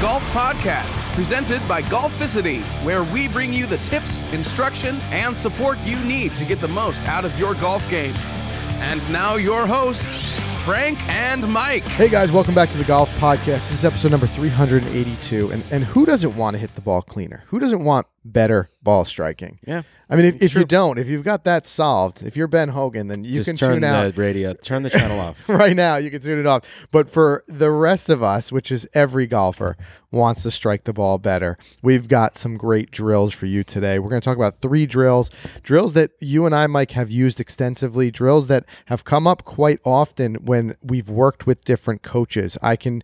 Golf Podcast, presented by Golficity, where we bring you the tips, instruction, and support you need to get the most out of your golf game. And now, your hosts, Frank and Mike. Hey guys, welcome back to the Golf Podcast. This is episode number 382. And and who doesn't want to hit the ball cleaner? Who doesn't want better ball striking? Yeah. I mean, if, if you don't, if you've got that solved, if you're Ben Hogan, then you Just can turn tune the out radio, turn the channel off. right now. You can tune it off. But for the rest of us, which is every golfer wants to strike the ball better, we've got some great drills for you today. We're going to talk about three drills, drills that you and I, Mike, have used extensively, drills that have come up quite often when we've worked with different coaches. I can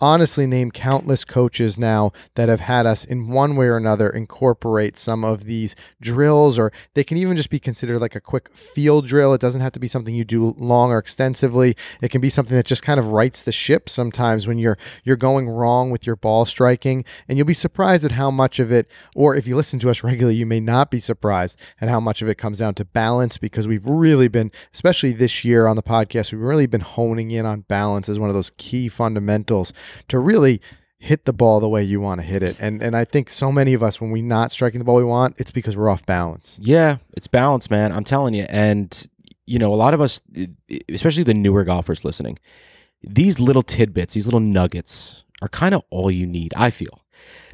honestly name countless coaches now that have had us in one way or another incorporate some of these drills or they can even just be considered like a quick field drill. It doesn't have to be something you do long or extensively. It can be something that just kind of rights the ship sometimes when you're you're going wrong with your ball striking. And you'll be surprised at how much of it or if you listen to us regularly you may not be surprised at how much of it comes down to balance because we've really been especially this year on the podcast we've really been honing in on balance as one of those key fundamentals to really hit the ball the way you want to hit it. And and I think so many of us when we're not striking the ball we want, it's because we're off balance. Yeah, it's balance, man. I'm telling you. And, you know, a lot of us, especially the newer golfers listening, these little tidbits, these little nuggets are kind of all you need, I feel.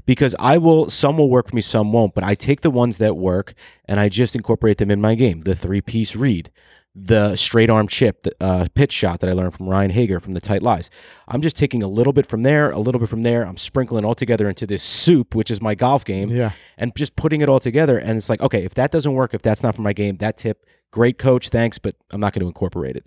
Because I will, some will work for me, some won't, but I take the ones that work and I just incorporate them in my game. The three piece read, the straight arm chip, the uh, pitch shot that I learned from Ryan Hager from the Tight Lies. I'm just taking a little bit from there, a little bit from there. I'm sprinkling all together into this soup, which is my golf game, Yeah. and just putting it all together. And it's like, okay, if that doesn't work, if that's not for my game, that tip, great coach, thanks, but I'm not going to incorporate it.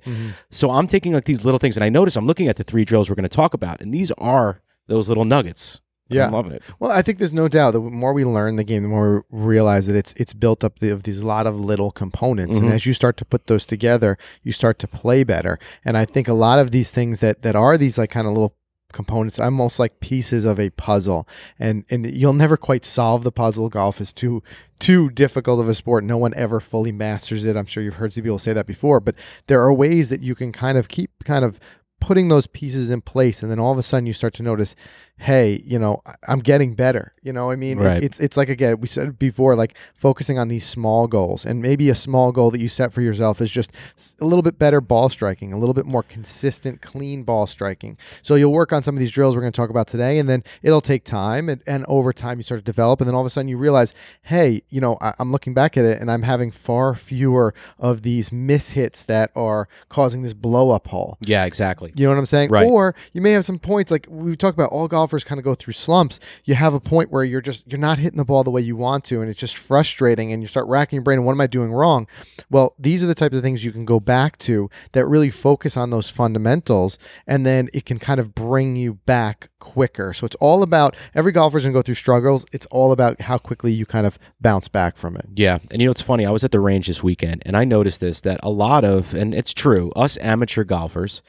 So I'm taking like these little things, and I notice I'm looking at the three drills we're going to talk about, and these are those little nuggets. Yeah. I'm loving it. Well, I think there's no doubt the more we learn the game, the more we realize that it's it's built up the, of these lot of little components, and Mhm. as you start to put those together, you start to play better. And I think a lot of these things that that are these like kind of little components almost like pieces of a puzzle and and you'll never quite solve the puzzle golf is too too difficult of a sport no one ever fully masters it i'm sure you've heard some people say that before but there are ways that you can kind of keep kind of putting those pieces in place and then all of a sudden you start to notice hey you know i'm getting better you know what i mean Right. it's it's like again we said before like focusing on these small goals and maybe a small goal that you set for yourself is just a little bit better ball striking a little bit more consistent clean ball striking so you'll work on some of these drills we're going to talk about today and then it'll take time and, and over time you start to develop and then all of a sudden you realize hey you know I, i'm looking back at it and i'm having far fewer of these mishits that are causing this blow up hole Yeah, exactly. you know what I'm saying? Right. Or you may have some points like we talk about all golfers kind of go through slumps. You have a point where you're just you're not hitting the ball the way you want to and it's just frustrating and you start racking your brain what am I doing wrong? Well, these are the types of things you can go back to that really focus on those fundamentals and then it can kind of bring you back quicker. So it's all about every golfer's to go through struggles. It's all about how quickly you kind of bounce back from it. Yeah. And you know, it's funny. I was at the range this weekend and I noticed this that a lot of, and it's true, us amateur golfers,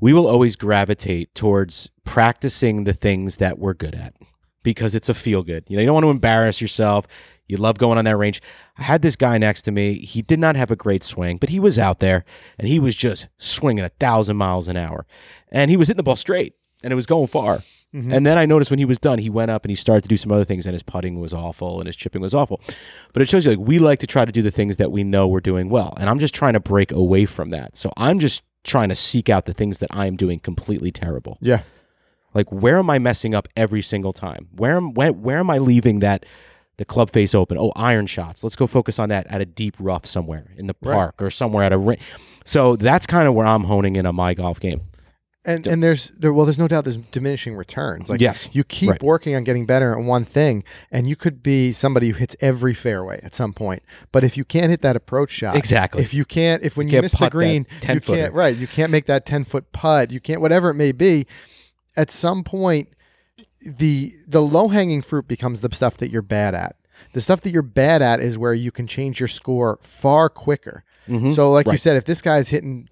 we will always gravitate towards practicing the things that we're good at because it's a feel good. You know, you don't want to embarrass yourself. You love going on that range. I had this guy next to me. He did not have a great swing, but he was out there and he was just swinging a thousand miles an hour. And he was hitting the ball straight and it was going far. Mm-hmm. And then I noticed when he was done, he went up and he started to do some other things, and his putting was awful and his chipping was awful. But it shows you like we like to try to do the things that we know we're doing well, and I'm just trying to break away from that. So I'm just trying to seek out the things that I'm doing completely terrible. Yeah. Like where am I messing up every single time? Where am where, where am I leaving that the club face open? Oh, iron shots. Let's go focus on that at a deep rough somewhere in the Right. park or somewhere at a ring. So that's kind of where I'm honing in on my golf game. And and there's there well there's no doubt there's diminishing returns. Like Yes. you keep Right. working on getting better at one thing and you could be somebody who hits every fairway at some point. But if you can't hit that approach shot, Exactly. If you can't if when you Can't miss the green, 10 you footer. can't right, you can't make that 10 foot putt, you can't whatever it may be, at some point the the low hanging fruit becomes the stuff that you're bad at. The stuff that you're bad at is where you can change your score far quicker. Mhm. So, like you said, if this guy's hitting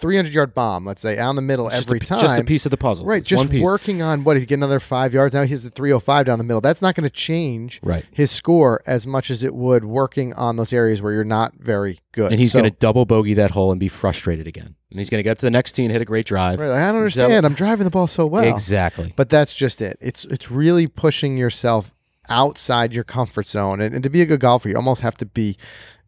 300 yard bomb, let's say, out in the middle Just every a, time. Just a piece of the puzzle. Right, It's just working on what if you get another five yards now he's has the 305 down the middle. That's not going to change Right. his score as much as it would working on those areas where you're not very good. And he's So- going to double bogey that hole and be frustrated again. And he's going to get up to the next tee and hit a great drive. Right, like, I don't Double- understand. I'm driving the ball so well. Exactly. But that's just it. It's it's really pushing yourself outside your comfort zone. And, and to be a good golfer, you almost have to be,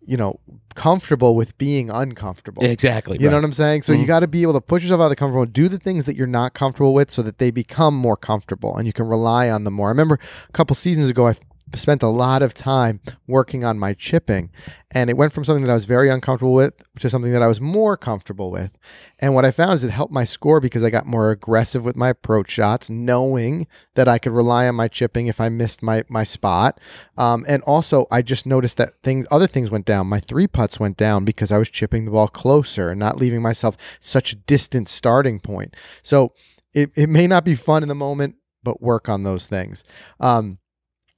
you know, comfortable with being uncomfortable. Exactly. You know what I'm saying? So you Mhm. got to be able to push yourself out of the comfort zone, do the things that you're not comfortable with so that they become more comfortable and you can rely on them more. I remember a couple seasons ago, I spent a lot of time working on my chipping and it went from something that I was very uncomfortable with to something that I was more comfortable with. And what I found is it helped my score because I got more aggressive with my approach shots, knowing that I could rely on my chipping if I missed my my spot. Um, and also, I just noticed that things, other things went down. My three putts went down because I was chipping the ball closer and not leaving myself such a distant starting point. So it, it may not be fun in the moment, but work on those things. Um,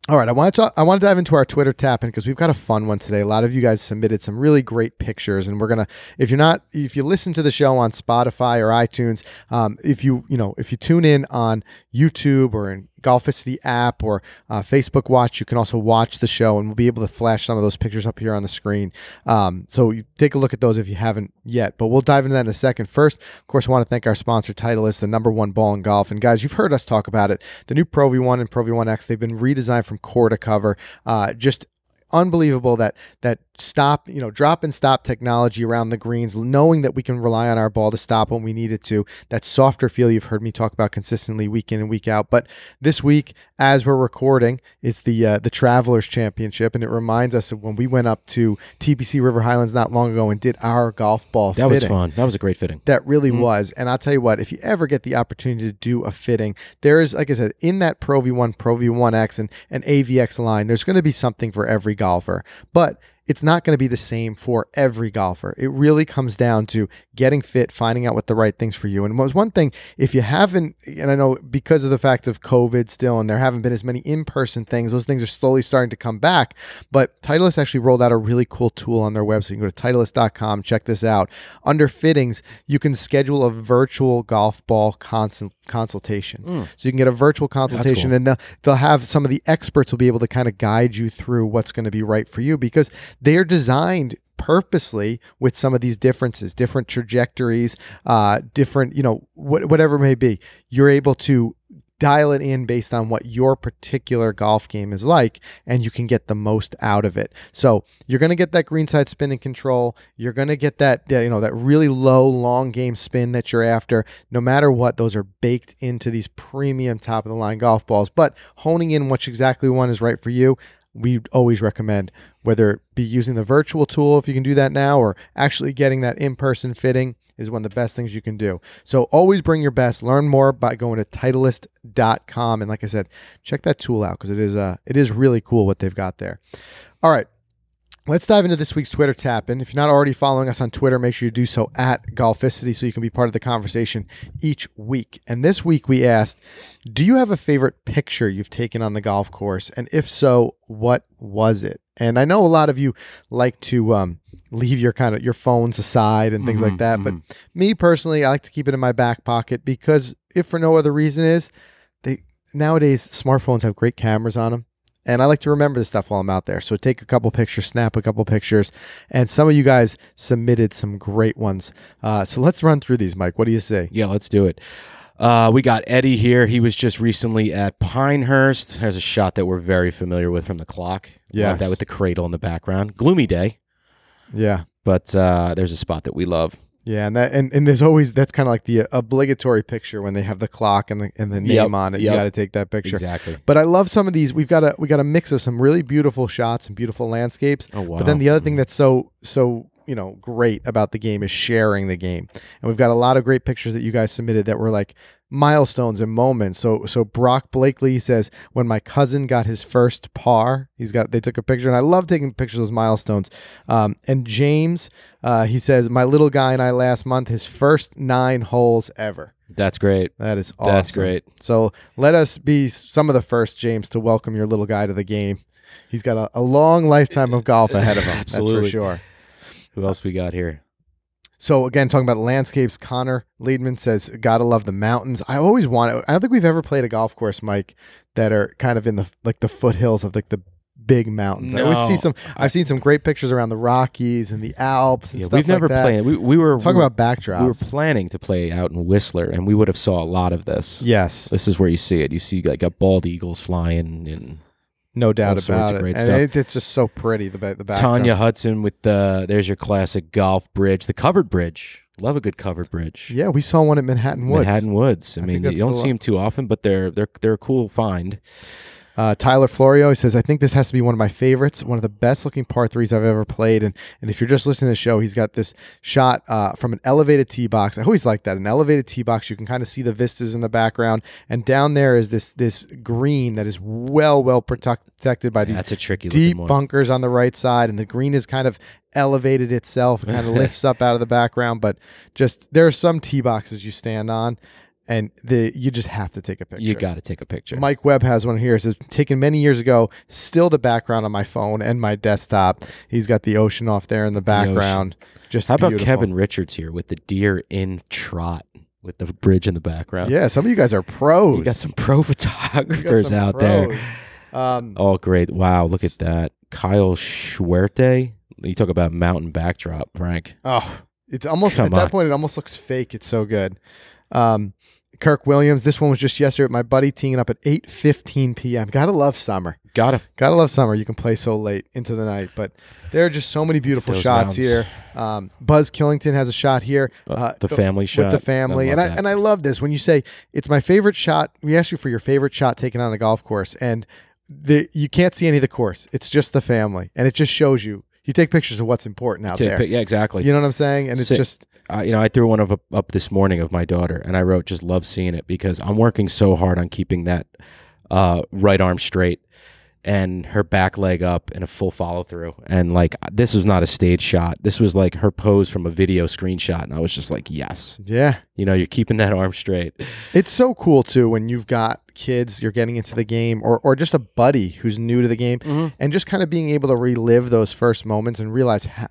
all right, I want to talk. I want to dive into our Twitter tap in because we've got a fun one today. A lot of you guys submitted some really great pictures, and we're gonna. If you're not, if you listen to the show on Spotify or iTunes, um, if you you know if you tune in on YouTube or in Golficity app or uh, Facebook Watch, you can also watch the show, and we'll be able to flash some of those pictures up here on the screen. Um, so take a look at those if you haven't yet. But we'll dive into that in a second. First, of course, I want to thank our sponsor, Titleist, the number one ball in golf. And guys, you've heard us talk about it. The new Pro V1 and Pro V1X, they've been redesigned from core to cover. Uh, just unbelievable that that stop you know drop and stop technology around the greens knowing that we can rely on our ball to stop when we need it to that softer feel you've heard me talk about consistently week in and week out but this week as we're recording it's the uh, the travelers championship and it reminds us of when we went up to tpc river highlands not long ago and did our golf ball That was fun. That was a great fitting. That really Mm-hmm. was. And I'll tell you what, if you ever get the opportunity to do a fitting, there is, like I said, in that Pro V1, Pro V1X, and, and AVX line, there's going to be something for every golfer. But it's not going to be the same for every golfer. It really comes down to getting fit, finding out what the right things for you. And was one thing, if you haven't, and I know because of the fact of COVID still, and there haven't been as many in person things, those things are slowly starting to come back. But Titleist actually rolled out a really cool tool on their website. You can go to Titleist.com, check this out. Under fittings, you can schedule a virtual golf ball consult- consultation. Hmm. So you can get a virtual consultation, cool. and they'll, they'll have some of the experts will be able to kind of guide you through what's going to be right for you because they are designed purposely with some of these differences different trajectories uh different you know what, whatever may be. You're able to dial it in based on what your particular golf game is like and you can get the most out of it. So you're going to get that greenside spin and control. You're going to get that you know that really low long game spin that you're after no matter what. Those are baked into these premium top of the line golf balls. But honing in which exactly one is right for you we always recommend whether it be using the virtual tool if you can do that now or actually getting that in-person fitting is one of the best things you can do. So always bring your best. Learn more by going to titleist.com and like I said, check that tool out because it is uh it is really cool what they've got there. All right. Let's dive into this week's Twitter tap in. If you're not already following us on Twitter, make sure you do so at Golficity so you can be part of the conversation each week. And this week we asked, do you have a favorite picture you've taken on the golf course? And if so, what was it? And I know a lot of you like to um, leave your kind of your phones aside and things like Mhm, that. But me personally, I like to keep it in my back pocket because if for no other reason is they nowadays smartphones have great cameras on them. And I like to remember the stuff while I'm out there. So take a couple pictures, snap a couple pictures. And some of you guys submitted some great ones. Uh, so let's run through these, Mike. What do you say? Yeah, let's do it. Uh, we got Eddie here. He was just recently at Pinehurst. There's a shot that we're very familiar with from the clock. Yeah, that with the cradle in the background. Gloomy day, Yeah. but uh, there's a spot that we love. Yeah, and that and, and there's always that's kind of like the obligatory picture when they have the clock and the and the name Yep, on it. You got to take that picture. Exactly. But I love some of these. We've got a we got a mix of some really beautiful shots and beautiful landscapes. Oh wow. But then the other thing mm-hmm. that's so so you know great about the game is sharing the game, and we've got a lot of great pictures that you guys submitted that were like milestones and moments. So so Brock Blakely says when my cousin got his first par, he's got they took a picture, and I love taking pictures of those milestones. Um, and James, uh, he says my little guy and I last month his first nine holes ever. That's great. That is awesome. That's great. So let us be some of the first, James, to welcome your little guy to the game. He's got a, a long lifetime of golf ahead of him. That's Absolutely. for sure. Who else we got here? So again, talking about landscapes, Connor Liedman says, "Gotta love the mountains." I always want. I don't think we've ever played a golf course, Mike, that are kind of in the like the foothills of like the big mountains. I always see some. I've seen some great pictures around the Rockies and the Alps and Yeah, stuff we've never like played. We, we were Talk we, about backdrops. we were planning to play out in Whistler, and we would have saw a lot of this. yes, This is where you see it. You see like got bald eagles flying and no doubt all about it. great and stuff. it, it's just so pretty. The ba- the. Tanya Hudson with the there's your classic golf bridge, the covered bridge. Love a good covered bridge. Yeah, we saw one at Manhattan Woods. Manhattan Woods. I, I mean, you don't see them too often, but they're they're they're a cool find. Uh, Tyler Florio says, I think this has to be one of my favorites, one of the best looking par threes I've ever played. And and if you're just listening to the show, he's got this shot uh, from an elevated tee box. I always like that. An elevated tee box, you can kind of see the vistas in the background. And down there is this this green that is well, well protected by these That's a tricky deep bunkers on the right side. And the green is kind of elevated itself, kind of lifts up out of the background. But just there are some tee boxes you stand on. And the you just have to take a picture. You got to take a picture. Mike Webb has one here. It says taken many years ago, still the background on my phone and my desktop. He's got the ocean off there in the background. Just How about. Kevin Richards here with the deer in trot with the bridge in the background? Yeah, some of you guys are pros. You got some pro photographers some out there. pros. Um, Oh, great. Wow. Look at that. Kyle Schwerte. You talk about mountain backdrop, Frank. oh, it's almost Come at that on. point. It almost looks fake. It's so good. Um, Kirk Williams. This one was just yesterday. My buddy teeing up at eight fifteen p.m. Gotta love summer. Got him. Gotta love summer. You can play so late into the night, but there are just so many beautiful Those shots mountains. here. Um, Buzz Killington has a shot here. Uh, the family shot. with the family, I and I that. and I love this when you say it's my favorite shot. We ask you for your favorite shot taken on a golf course, and the you can't see any of the course. It's just the family, and it just shows you. You take pictures of what's important out there. pic- Yeah, exactly. You know what I'm saying? And it's Sit- just uh, you know, I threw one of up, up this morning of my daughter, and I wrote, "Just love seeing it because I'm working so hard on keeping that uh, right arm straight and her back leg up in a full follow through. And like, this was not a stage shot. This was like her pose from a video screenshot, and I was just like, yes, yeah. you know, you're keeping that arm straight. It's so cool too when you've got kids, you're getting into the game, or or just a buddy who's new to the game, mm-hmm. and just kind of being able to relive those first moments and realize how,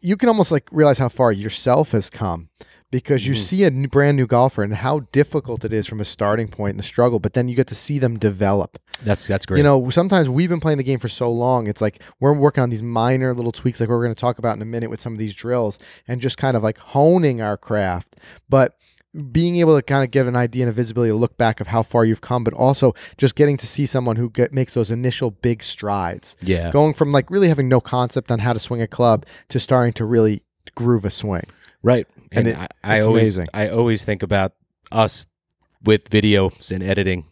you can almost like realize how far yourself has come because you mm-hmm. see a new, brand new golfer and how difficult it is from a starting point and the struggle, but then you get to see them develop. That's that's great. You know, sometimes we've been playing the game for so long. It's like we're working on these minor little tweaks, like we're going to talk about in a minute with some of these drills, and just kind of like honing our craft. But being able to kind of get an idea and a visibility to look back of how far you've come, but also just getting to see someone who get, makes those initial big strides, yeah, going from like really having no concept on how to swing a club to starting to really groove a swing. right. And And, it- I, I always amazing. I always think about us with videos and editing.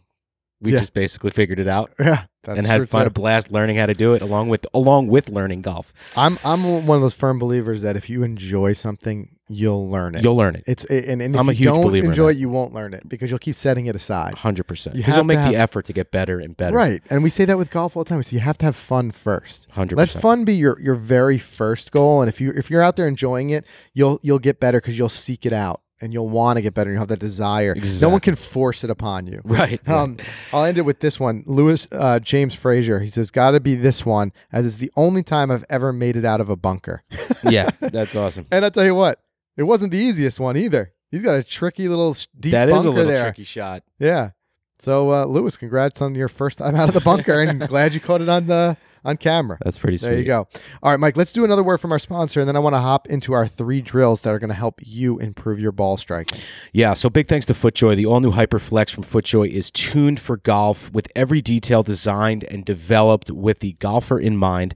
We Yeah. just basically figured it out. Yeah, that's and had fun too. a blast learning how to do it along with along with learning golf. I'm I'm one of those firm believers that if you enjoy something, you'll learn it. You'll learn it. It's and, and if I'm a you huge don't believer enjoy it, you won't learn it because you'll keep setting it aside. Hundred percent. You Because you'll make have- the effort to get better and better. Right. And we say that with golf all the time. So you have to have fun first. Hundred Let fun be your, your very first goal. And if you if you're out there enjoying it, you'll you'll get better because you'll seek it out and you'll want to get better. and You'll have that desire. No one can force it upon you. Right. Um, I'll end it with this one. Lewis uh, James Frazier. He says, "Got to be this one, as it's the only time I've ever made it out of a bunker." yeah, that's awesome. And I'll tell you what, it wasn't the easiest one either. He's got a tricky little deep That is bunker a little there. tricky shot. Yeah. So uh, Lewis, congrats on your first time out of the bunker, and glad you caught it on the on camera. That's pretty sweet. There you go. All right, Mike. Let's do another word from our sponsor, and then I want to hop into our three drills that are going to help you improve your ball striking. Yeah, so big thanks to FootJoy. The all new Hyperflex from FootJoy is tuned for golf with every detail designed and developed with the golfer in mind.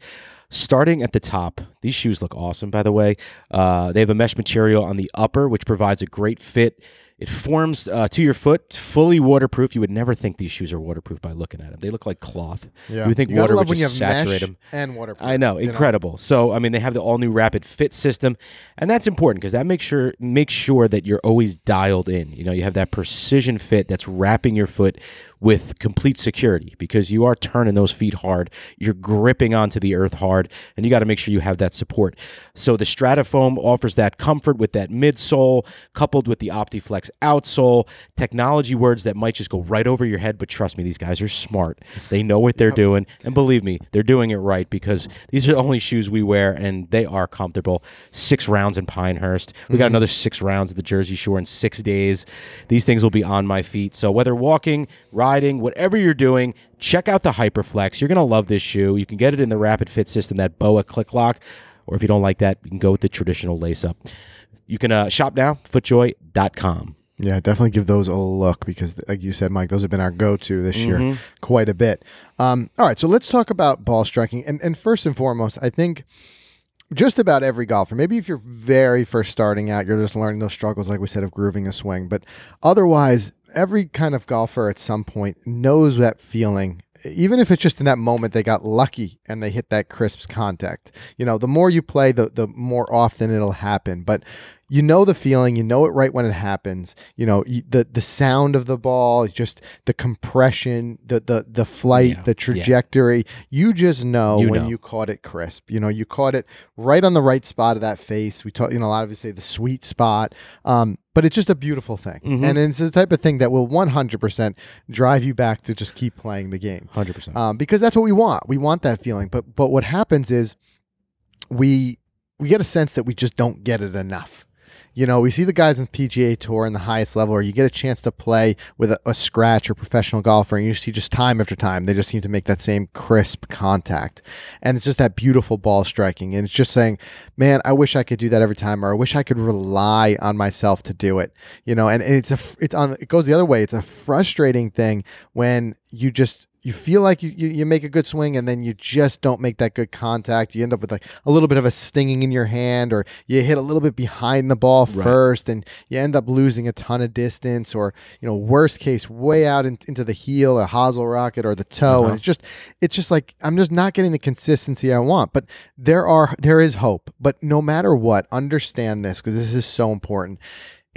Starting at the top, these shoes look awesome, by the way. Uh, they have a mesh material on the upper, which provides a great fit. It forms uh, to your foot, fully waterproof. You would never think these shoes are waterproof by looking at them. They look like cloth. Yeah. You would think you water would when you just have saturate them. and waterproof. I know, incredible. So, I mean, they have the all new rapid fit system, and that's important because that makes sure makes sure that you're always dialed in. You know, you have that precision fit that's wrapping your foot with complete security because you are turning those feet hard. You're gripping onto the earth hard, and you got to make sure you have that support. So the Stratafoam offers that comfort with that midsole, coupled with the OptiFlex outsole. Technology words that might just go right over your head, but trust me, these guys are smart. They know what they're doing, and believe me, they're doing it right because these are the only shoes we wear, and they are comfortable. Six rounds in Pinehurst. We got mm-hmm. another six rounds at the Jersey Shore in six days. These things will be on my feet. So whether walking, riding, whatever you're doing, check out the Hyperflex. You're gonna love this shoe. You can get it in the Rapid Fit system, that BOA click lock, or if you don't like that, you can go with the traditional lace up. You can uh, shop now, footjoy.com. Yeah, definitely give those a look because, like you said, Mike, those have been our go-to this year quite a bit. Um, all right, so let's talk about ball striking, and and first and foremost, I think just about every golfer, maybe if you're very first starting out, you're just learning those struggles, like we said, of grooving a swing, but otherwise, every kind of golfer at some point knows that feeling. Even if it's just in that moment they got lucky and they hit that crisp contact. You know, the more you play, the the more often it'll happen. But you know the feeling you know it right when it happens you know the the sound of the ball just the compression the the the flight Yeah, the trajectory you just know You when know. you caught it crisp you know you caught it right on the right spot of that face we talk you know a lot of you say the sweet spot um but it's just a beautiful thing Mhm. and it's the type of thing that will 100% drive you back to just keep playing the game 100%. um, because that's what we want. We want that feeling. But but what happens is we we get a sense that we just don't get it enough. You know, we see the guys in PGA Tour in the highest level, or you get a chance to play with a, a scratch or professional golfer, and you see just time after time, they just seem to make that same crisp contact, and it's just that beautiful ball striking, and it's just saying, man, I wish I could do that every time, or I wish I could rely on myself to do it. You know, and, and it's a, it's on it goes the other way. It's a frustrating thing when you just you feel like you, you, you make a good swing and then you just don't make that good contact. You end up with like a little bit of a stinging in your hand, or you hit a little bit behind the ball Right. first, and you end up losing a ton of distance, or you know, worst case, way out in, into the heel, a hosel rocket, or the toe, Uh-huh. and it's just it's just like I'm just not getting the consistency I want. But there are there is hope. But no matter what, understand this because this is so important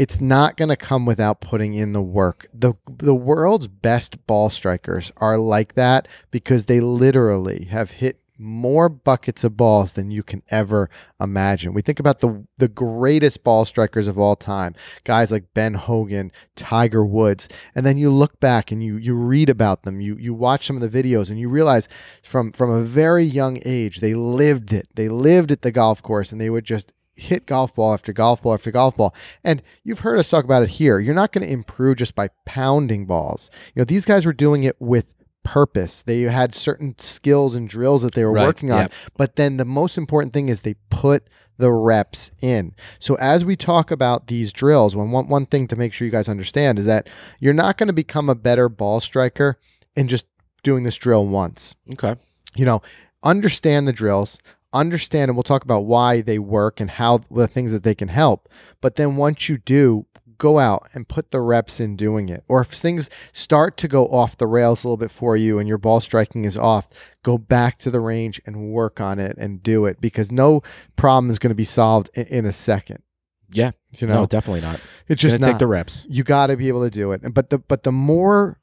it's not going to come without putting in the work. The the world's best ball strikers are like that because they literally have hit more buckets of balls than you can ever imagine. We think about the the greatest ball strikers of all time, guys like Ben Hogan, Tiger Woods, and then you look back and you you read about them, you you watch some of the videos and you realize from from a very young age they lived it. They lived at the golf course and they would just hit golf ball after golf ball after golf ball. And you've heard us talk about it here. You're not going to improve just by pounding balls. You know, these guys were doing it with purpose. They had certain skills and drills that they were Right, working on. yep. But then the most important thing is they put the reps in. So as we talk about these drills, one one, one thing to make sure you guys understand is that you're not going to become a better ball striker in just doing this drill once okay. you know, understand the drills, understand, and we'll talk about why they work and how the things that they can help. But then once you do, go out and put the reps in doing it. Or if things start to go off the rails a little bit for you and your ball striking is off, go back to the range and work on it and do it because no problem is going to be solved in, in a second. Yeah. You know, no, definitely not. it's Just just not take the reps. you got to be able to do it. But the but the more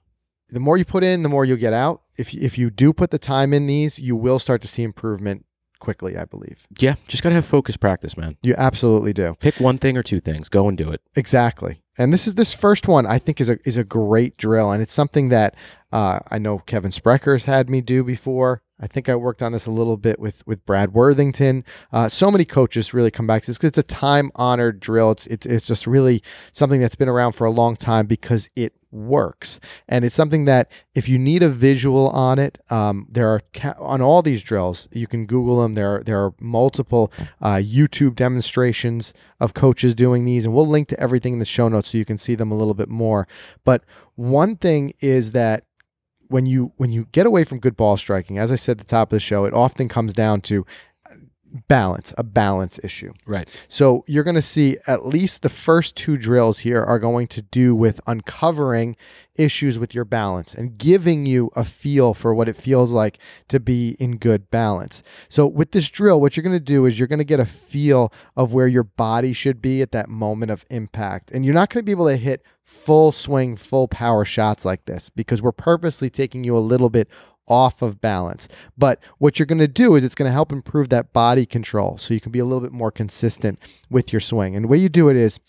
the more you put in, the more you'll get out. If if you do put the time in these, you will start to see improvement quickly. I believe Yeah, just gotta have focused practice, man. you absolutely do. Pick one thing or two things. Go and do it. Exactly. And this is this first one I think is a is a great drill, and it's something that uh, I know Kevin Sprecher's had me do before. I think I worked on this a little bit with with Brad Worthington. Uh, so many coaches really come back to this because it's a time honored drill. It's, it's it's just really something that's been around for a long time because it works, and it's something that if you need a visual on it, um, there are ca- on all these drills. You can Google them. There are, there are multiple uh, YouTube demonstrations of coaches doing these, and we'll link to everything in the show notes so you can see them a little bit more. But one thing is that when you when you get away from good ball striking, as I said at the top of the show, it often comes down to balance, a balance issue. Right. So you're going to see at least the first two drills here are going to do with uncovering issues with your balance and giving you a feel for what it feels like to be in good balance. So with this drill, what you're going to do is you're going to get a feel of where your body should be at that moment of impact. And you're not going to be able to hit full swing, full power shots like this because we're purposely taking you a little bit off of balance. But what you're going to do is it's going to help improve that body control so you can be a little bit more consistent with your swing. And the way you do it is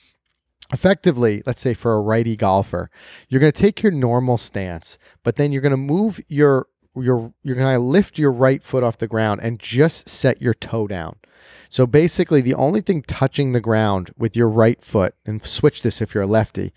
effectively, let's say for a righty golfer, you're going to take your normal stance, but then you're going to move your your you're going to lift your right foot off the ground and just set your toe down. So basically, the only thing touching the ground with your right foot, and switch this if you're a lefty,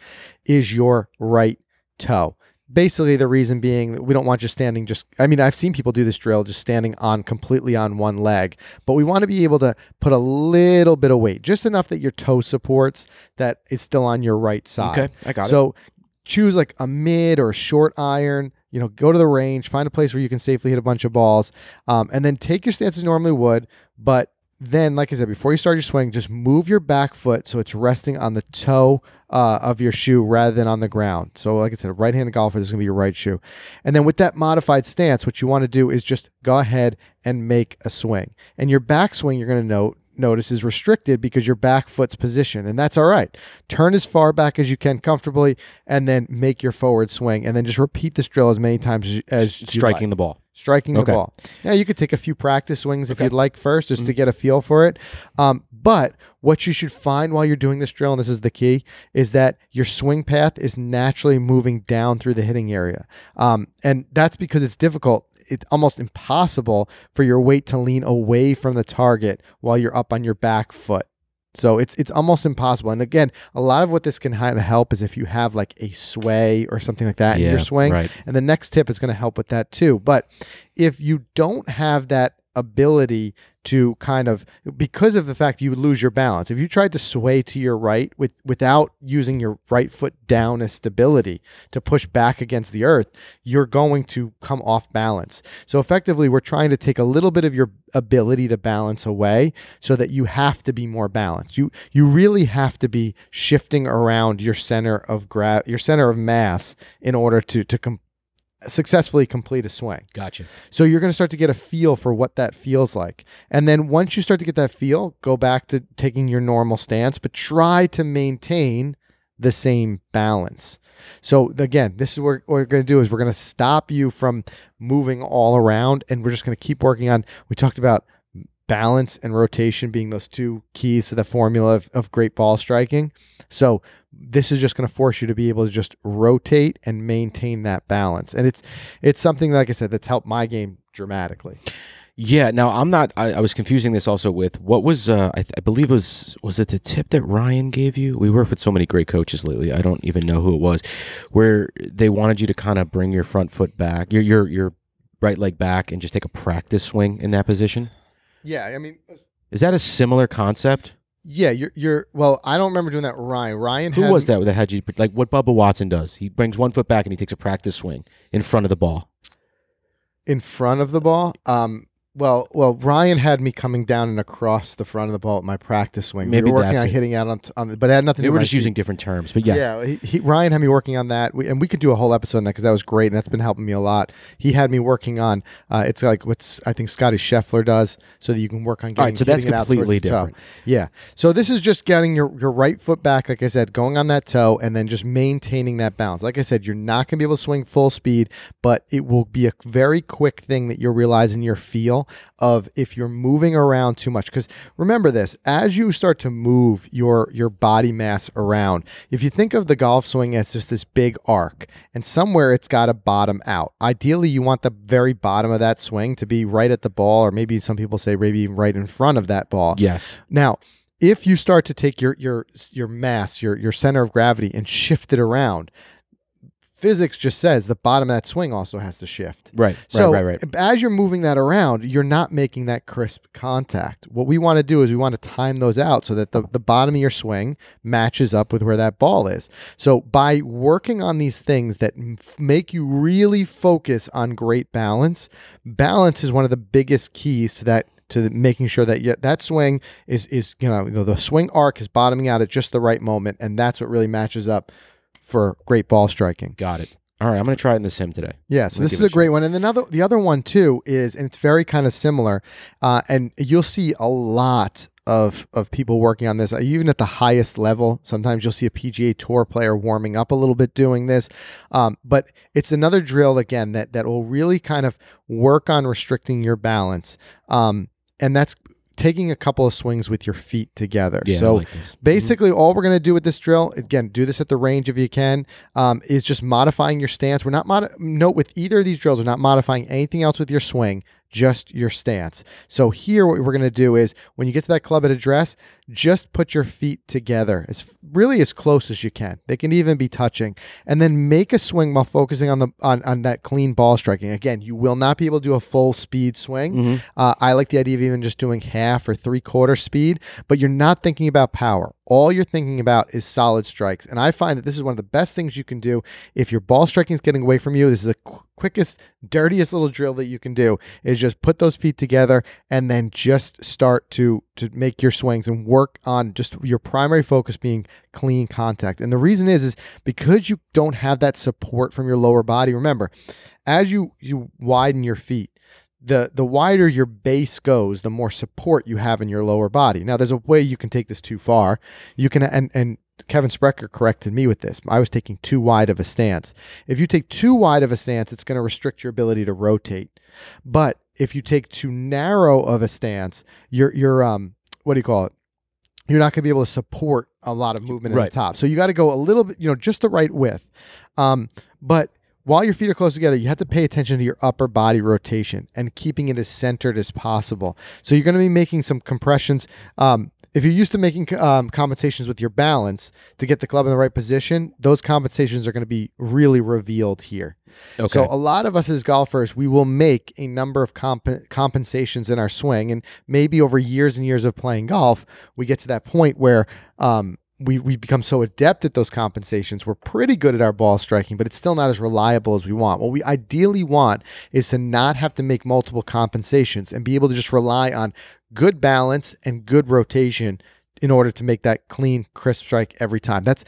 is your right toe basically the reason being that we don't want you standing just i mean i've seen people do this drill just standing on completely on one leg but we want to be able to put a little bit of weight just enough that your toe supports that is still on your right side Okay, I got it. so choose like a mid or a short iron you know go to the range find a place where you can safely hit a bunch of balls um, and then take your stance as you normally would but then, like I said, before you start your swing, just move your back foot so it's resting on the toe uh, of your shoe rather than on the ground. So, like I said, a right handed golfer, this is going to be your right shoe. And then with that modified stance, what you want to do is just go ahead and make a swing. And your backswing, you're going to note, notice is restricted because your back foot's position, and that's all right. Turn as far back as you can comfortably, and then make your forward swing, and then just repeat this drill as many times as, as striking like the ball. striking the ball. Now you could take a few practice swings if you'd like first, just Mm-hmm. to get a feel for it. Um, but what you should find while you're doing this drill, and this is the key, is that your swing path is naturally moving down through the hitting area, um, and that's because it's difficult. It's almost impossible for your weight to lean away from the target while you're up on your back foot. So it's it's almost impossible. And again, a lot of what this can help is if you have like a sway or something like that in your swing. right. And the next tip is going to help with that too. But if you don't have that ability to kind of because of the fact you would lose your balance. If you tried to sway to your right with without using your right foot down as stability to push back against the earth you're going to come off balance. So effectively we're trying to take a little bit of your ability to balance away so that you have to be more balanced. You you really have to be shifting around your center of gra- your center of mass in order to to com- successfully complete a swing Gotcha. so you're going to start to get a feel for what that feels like. And then once you start to get that feel, go back to taking your normal stance, but try to maintain the same balance. So again, this is what we're going to do is we're going to stop you from moving all around and we're just going to keep working on we talked about balance and rotation being those two keys to the formula of, of great ball striking. So this is just going to force you to be able to just rotate and maintain that balance. And it's it's something like I said that's helped my game dramatically. Yeah. Now I'm not. I, I was confusing this also with what was. Uh, I, th- I believe was was it the tip that Ryan gave you? We work with so many great coaches lately. I don't even know who it was, where they wanted you to kind of bring your front foot back, your your your right leg back, and just take a practice swing in that position. Yeah, I mean Is that a similar concept? yeah, you're you're well, I don't remember doing that with Ryan. Ryan Who had was that that had you like what Bubba Watson does? He brings one foot back and he takes a practice swing in front of the ball. in front of the ball. Um well, well, Ryan had me coming down and across the front of the ball at my practice swing. Maybe we were working that's on it. hitting out on, on the, but it had nothing to They do were just using different terms, but yes. Yeah, he, he, Ryan had me working on that, we, and we could do a whole episode on that because that was great, and that's been helping me a lot. He had me working on uh, it's like what's I think Scottie Scheffler does, so that you can work on getting. All right, so that's hitting it out towards completely different. Yeah, so this is just getting your your right foot back, like I said, going on that toe, and then just maintaining that balance. Like I said, you're not going to be able to swing full speed, but it will be a very quick thing that you'll realize in your feel of if you're moving around too much. Because remember this, as you start to move your your body mass around, if you think of the golf swing as just this big arc, and somewhere it's got to bottom out. Ideally, you want the very bottom of that swing to be right at the ball, or maybe some people say maybe even right in front of that ball. Yes. Now, if you start to take your your your mass, your your center of gravity, and shift it around, physics just says the bottom of that swing also has to shift. Right. So right. Right. Right. as you're moving that around, you're not making that crisp contact. What we want to do is we want to time those out so that the, the bottom of your swing matches up with where that ball is. So by working on these things that make you really focus on great balance, balance is one of the biggest keys to that to making sure that you, that swing is is you know the swing arc is bottoming out at just the right moment and that's what really matches up for great ball striking. Got it. All right. I'm going to try it in the sim today. Yeah, so this is a a great one, and another the other one too is, and it's very kind of similar, uh, and you'll see a lot of of people working on this. Even at the highest level, sometimes you'll see a PGA Tour player warming up a little bit doing this. Um, but it's another drill again that that will really kind of work on restricting your balance. Um, and that's taking a couple of swings with your feet together. Yeah, so like this. basically, all we're going to do with this drill, again, do this at the range if you can, um, is just modifying your stance. We're not mod- note with either of these drills, we're not modifying anything else with your swing, just your stance. So here, what we're going to do is when you get to that club at address, just put your feet together as really as close as you can. They can even be touching, and then make a swing while focusing on the on, on that clean ball striking. Again, you will not be able to do a full speed swing. Uh, I like the idea of even just doing half or three quarter speed, but you're not thinking about power. All you're thinking about is solid strikes, and I find that this is one of the best things you can do if your ball striking is getting away from you. This is the qu- quickest, dirtiest little drill that you can do. Is just put those feet together and then just start to to make your swings and work on just your primary focus being clean contact. And the reason is is because you don't have that support from your lower body. Remember, as you you widen your feet, the the wider your base goes, the more support you have in your lower body. Now, there's a way you can take this too far. You can and and Kevin Sprecher corrected me with this. I was taking too wide of a stance. If you take too wide of a stance, it's going to restrict your ability to rotate. But if you take too narrow of a stance, you're you're um what do you call it? You're not going to be able to support a lot of movement at Right. the top. So you got to go a little bit, you know, just the right width. Um, but while your feet are close together, you have to pay attention to your upper body rotation and keeping it as centered as possible. So you're going to be making some compressions. Um, if you're used to making um, compensations with your balance to get the club in the right position, those compensations are going to be really revealed here. Okay. So a lot of us as golfers, we will make a number of comp- compensations in our swing, and maybe over years and years of playing golf, we get to that point where um, we we become so adept at those compensations. We're pretty good at our ball striking, but it's still not as reliable as we want. What we ideally want is to not have to make multiple compensations and be able to just rely on good balance and good rotation in order to make that clean, crisp strike every time. That's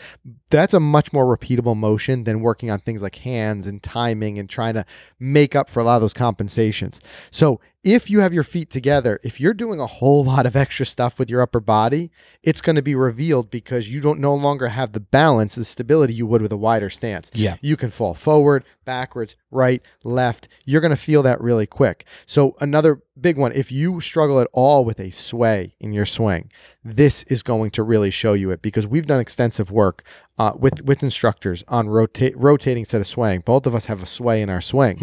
that's a much more repeatable motion than working on things like hands and timing and trying to make up for a lot of those compensations. So if you have your feet together, if you're doing a whole lot of extra stuff with your upper body, it's going to be revealed because you don't no longer have the balance, the stability you would with a wider stance. Yeah. You can fall forward, backwards, right, left. You're going to feel that really quick. So another big one, if you struggle at all with a sway in your swing, this is going to really show you it because we've done extensive work uh, with with instructors on rotate rotating instead of swaying. Both of us have a sway in our swing,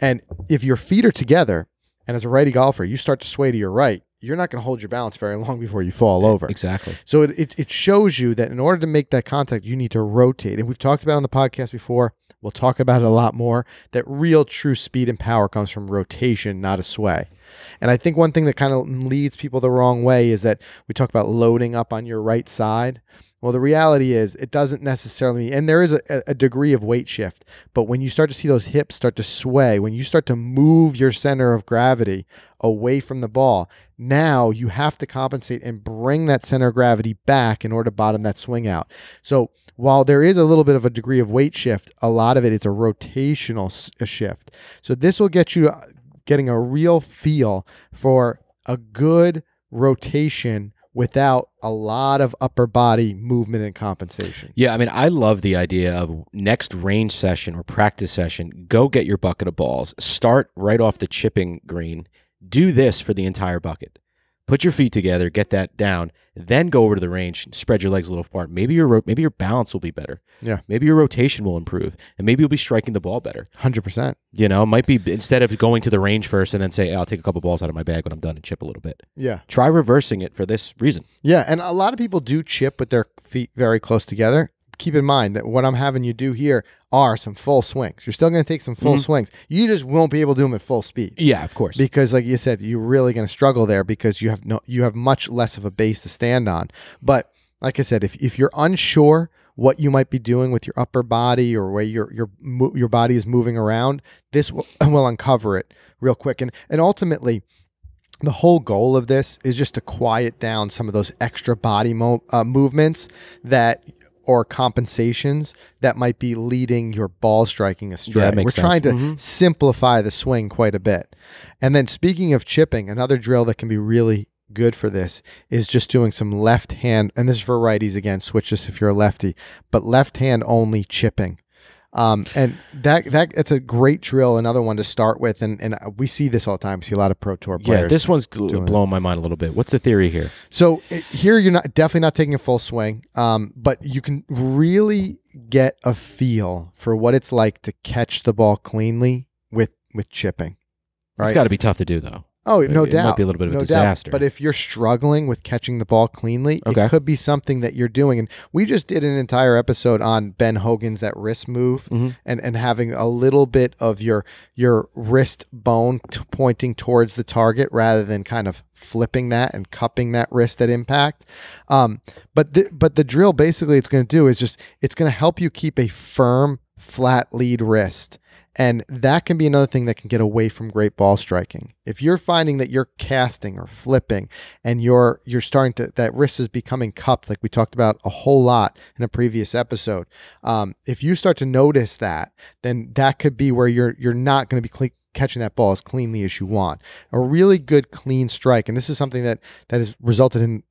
and if your feet are together, and as a righty golfer, you start to sway to your right, you're not going to hold your balance very long before you fall over. Exactly. So it, it, it shows you that in order to make that contact, you need to rotate. And we've talked about on the podcast before. We'll talk about it a lot more. That real true speed and power comes from rotation, not a sway. And I think one thing that kind of leads people the wrong way is that we talk about loading up on your right side. Well, the reality is it doesn't necessarily, mean, and there is a, a degree of weight shift. But when you start to see those hips start to sway, when you start to move your center of gravity away from the ball, now you have to compensate and bring that center of gravity back in order to bottom that swing out. So while there is a little bit of a degree of weight shift, a lot of it is a rotational shift. So this will get you uh, getting a real feel for a good rotation without a lot of upper body movement and compensation. Yeah, I mean, I love the idea of next range session or practice session. Go get your bucket of balls. Start right off the chipping green. Do this for the entire bucket. Put your feet together, get that down, then go over to the range, spread your legs a little apart. Maybe your ro- maybe your balance will be better. Yeah. Maybe your rotation will improve, and maybe you'll be striking the ball better. 100%. You know, it might be instead of going to the range first and then say, "I'll take a couple balls out of my bag when I'm done and chip a little bit." Yeah. Try reversing it for this reason. Yeah, and a lot of people do chip with their feet very close together. Keep in mind that what I'm having you do here are some full swings. You're still going to take some full swings. You just won't be able to do them at full speed. Yeah, of course. because like you said you're really going to struggle there because you have no you have much less of a base to stand on but like i said if, if you're unsure what you might be doing with your upper body or where your your your body is moving around this will will uncover it real quick and and ultimately the whole goal of this is just to quiet down some of those extra body mo- uh, movements that or compensations that might be leading your ball striking astray. Yeah, makes We're sense. Mm-hmm. trying to simplify the swing quite a bit. And then speaking of chipping, another drill that can be really good for this is just doing some left hand, and this is for righties again. Switch this if you're a lefty, but left hand only chipping. Um, and that that it's a great drill, another one to start with, and and we see this all the time. We see a lot of pro tour players. Yeah, this one's blowing my mind a little bit. What's the theory here? So it, here you're not definitely not taking a full swing, um, but you can really get a feel for what it's like to catch the ball cleanly with with chipping. it's got to be tough to do, though. Oh, no it doubt. It might be a little bit of a disaster. Doubt. But if you're struggling with catching the ball cleanly, Okay. it could be something that you're doing. And we just did an entire episode on Ben Hogan's that wrist move Mhm. and, and having a little bit of your your wrist bone t- pointing towards the target rather than kind of flipping that and cupping that wrist at impact. Um, but the, but the drill basically it's going to do is just it's going to help you keep a firm flat lead wrist. And that can be another thing that can get away from great ball striking. If you're finding that you're casting or flipping and you're you're starting to that wrist is becoming cupped, like we talked about a whole lot in a previous episode. Um, if you start to notice that, then that could be where you're you're not going to be catching that ball as cleanly as you want. A really good clean strike, and this is something that that has resulted in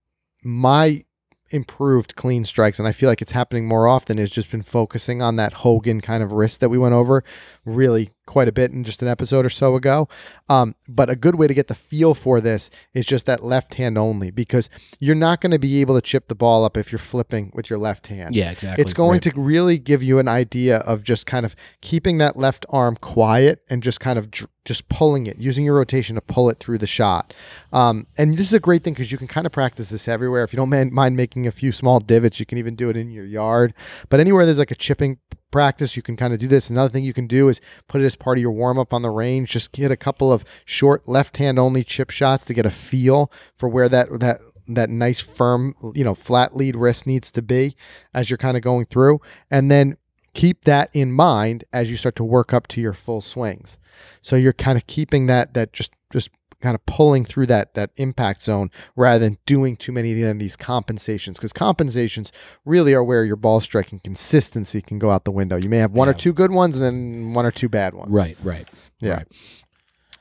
my improved clean strikes and I feel like it's happening more often is just been focusing on that Hogan kind of wrist that we went over really quite a bit in just an episode or so ago. Um, but a good way to get the feel for this is just that left hand only because you're not going to be able to chip the ball up if you're flipping with your left hand. Yeah, exactly. It's going Right. to really give you an idea of just kind of keeping that left arm quiet and just kind of dr- just pulling it, using your rotation to pull it through the shot. Um, and this is a great thing because you can kind of practice this everywhere. If you don't man- mind making a few small divots, you can even do it in your yard. But anywhere there's like a chipping practice, you can kind of do this. Another thing you can do is put it as part of your warm up on the range. Just get a couple of short left hand only chip shots to get a feel for where that that that nice firm, you know, flat lead wrist needs to be as you're kind of going through. And then keep that in mind as you start to work up to your full swings. So you're kind of keeping that that just just kind of pulling through that that impact zone rather than doing too many of these compensations because compensations really are where your ball striking consistency can go out the window. You may have one or two good ones and then one or two bad ones. Right, right. Yeah. Right.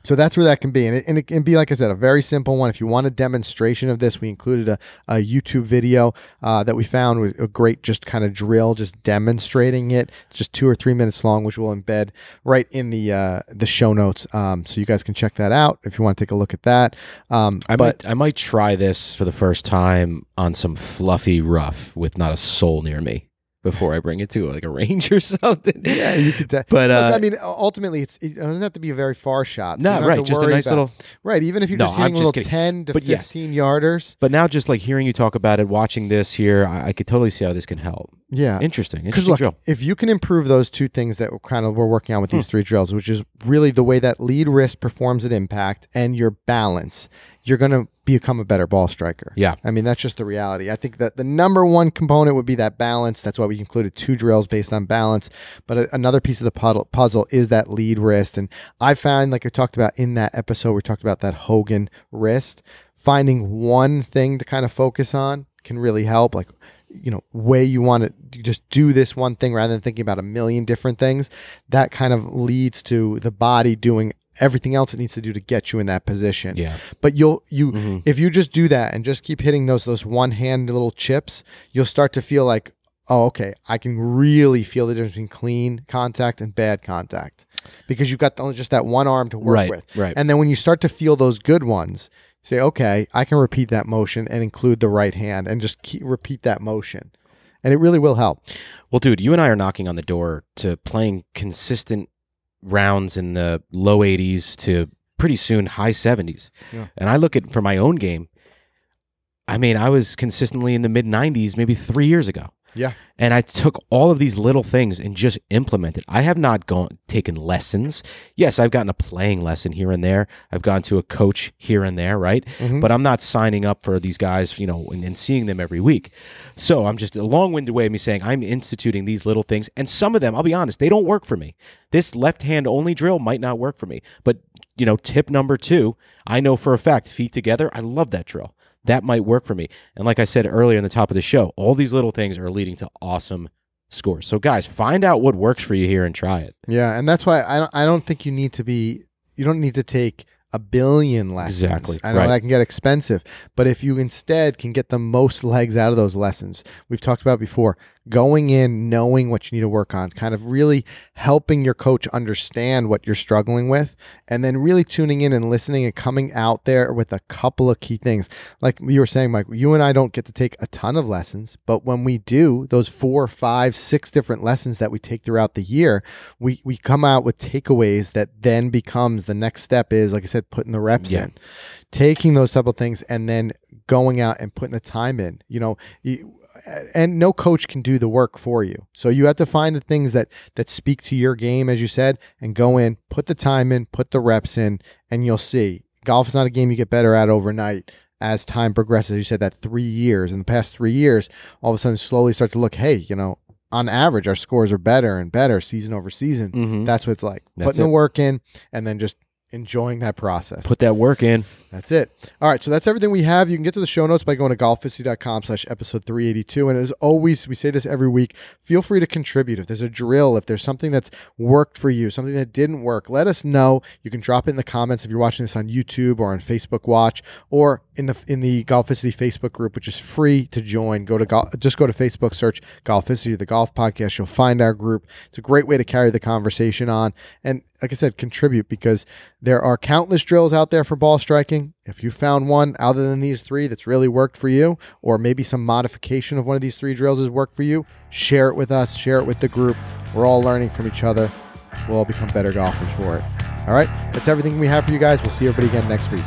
So that's where that can be. And it, and it can be, like I said, a very simple one. If you want a demonstration of this, we included a, a YouTube video uh, that we found with a great just kind of drill, just demonstrating it. It's just two or three minutes long, which we'll embed right in the uh, the show notes. Um, so you guys can check that out if you want to take a look at that. Um, I but might I might try this for the first time on some fluffy rough with not a soul near me before I bring it to like a range or something. yeah, you could. De- But, Look, uh, I mean, ultimately, it's it doesn't have to be a very far shot. so No, you don't have right, just a nice about- little- right. Even if you're No, just hitting just little kidding. ten to But yes. fifteen yarders. But now just like hearing you talk about it, watching this here, I, I could totally see how this can help. Yeah, Interesting. Because look, drill. if you can improve those two things that we're kind of we're working on with Hmm. these three drills, which is really the way that lead wrist performs at impact and your balance, you're going to become a better ball striker. Yeah. I mean that's just the reality. I think that the number one component would be that balance. That's why we included two drills based on balance. But a, another piece of the puddle, puzzle is that lead wrist, and I found, like I talked about in that episode, we talked about that Hogan wrist. Finding one thing to kind of focus on can really help. Like you know way you want to just do this one thing rather than thinking about a million different things that kind of leads to the body doing everything else it needs to do to get you in that position Yeah. but you'll you Mhm. if you just do that and just keep hitting those those one hand little chips you'll start to feel like oh okay i can really feel the difference between clean contact and bad contact because you've got only just that one arm to work Right, with right. and then when you start to feel those good ones say okay i can repeat that motion and include the right hand and just keep repeat that motion and it really will help Well, dude, you and I are knocking on the door to playing consistent rounds in the low 80s to pretty soon high 70s. Yeah. And I look at for my own game. I mean, I was consistently in the mid 90s maybe 3 years ago. Yeah And I took all of these little things and just implemented. I have not gone taken lessons. Yes, I've gotten a playing lesson here and there. I've gone to a coach here and there, right? Mhm. But I'm not signing up for these guys, you know, and, and seeing them every week. So I'm just a long-winded way of me saying I'm instituting these little things, and some of them, I'll be honest, they don't work for me. This left-hand only drill might not work for me. But you know, tip number two, I know for a fact, feet together, I love that drill that might work for me. And like I said earlier in the top of the show, all these little things are leading to awesome scores. So guys, find out what works for you here and try it. Yeah, and that's why I don't I don't think you need to be you don't need to take a billion lessons. Exactly, I know right. that can get expensive, but if you instead can get the most legs out of those lessons, we've talked about before, going in knowing what you need to work on, kind of really helping your coach understand what you're struggling with, and then really tuning in and listening and coming out there with a couple of key things. Like you were saying, Mike, you and I don't get to take a ton of lessons, but when we do, those four, five, six different lessons that we take throughout the year, we we come out with takeaways that then becomes the next step is, like I said, putting the reps Yeah. in, taking those couple things, and then going out and putting the time in. You know, you, and no coach can do the work for you. So you have to find the things that that speak to your game, as you said, and go in, put the time in, put the reps in, and you'll see. Golf is not a game you get better at overnight. As time progresses, you said that three years. In the past three years, all of a sudden, slowly start to look. Hey, you know, on average, our scores are better and better season over season. Mhm. That's what it's like. That's Putting the work in, and then just enjoying that process. Put that work in. That's it. All right, so that's everything we have. You can get to the show notes by going to golficity.com slash episode 382. And as always, we say this every week, feel free to contribute. If there's a drill, if there's something that's worked for you, something that didn't work, let us know. You can drop it in the comments if you're watching this on YouTube or on Facebook Watch or in the in the Golficity Facebook group, which is free to join. Go to just go to Facebook, search Golficity, the golf podcast. You'll find our group. It's a great way to carry the conversation on. And like I said, contribute because there are countless drills out there for ball striking. If you found one other than these three that's really worked for you, or maybe some modification of one of these three drills has worked for you, share it with us, share it with the group. We're all learning from each other. We'll all become better golfers for it. All right, that's everything we have for you guys. We'll see everybody again next week.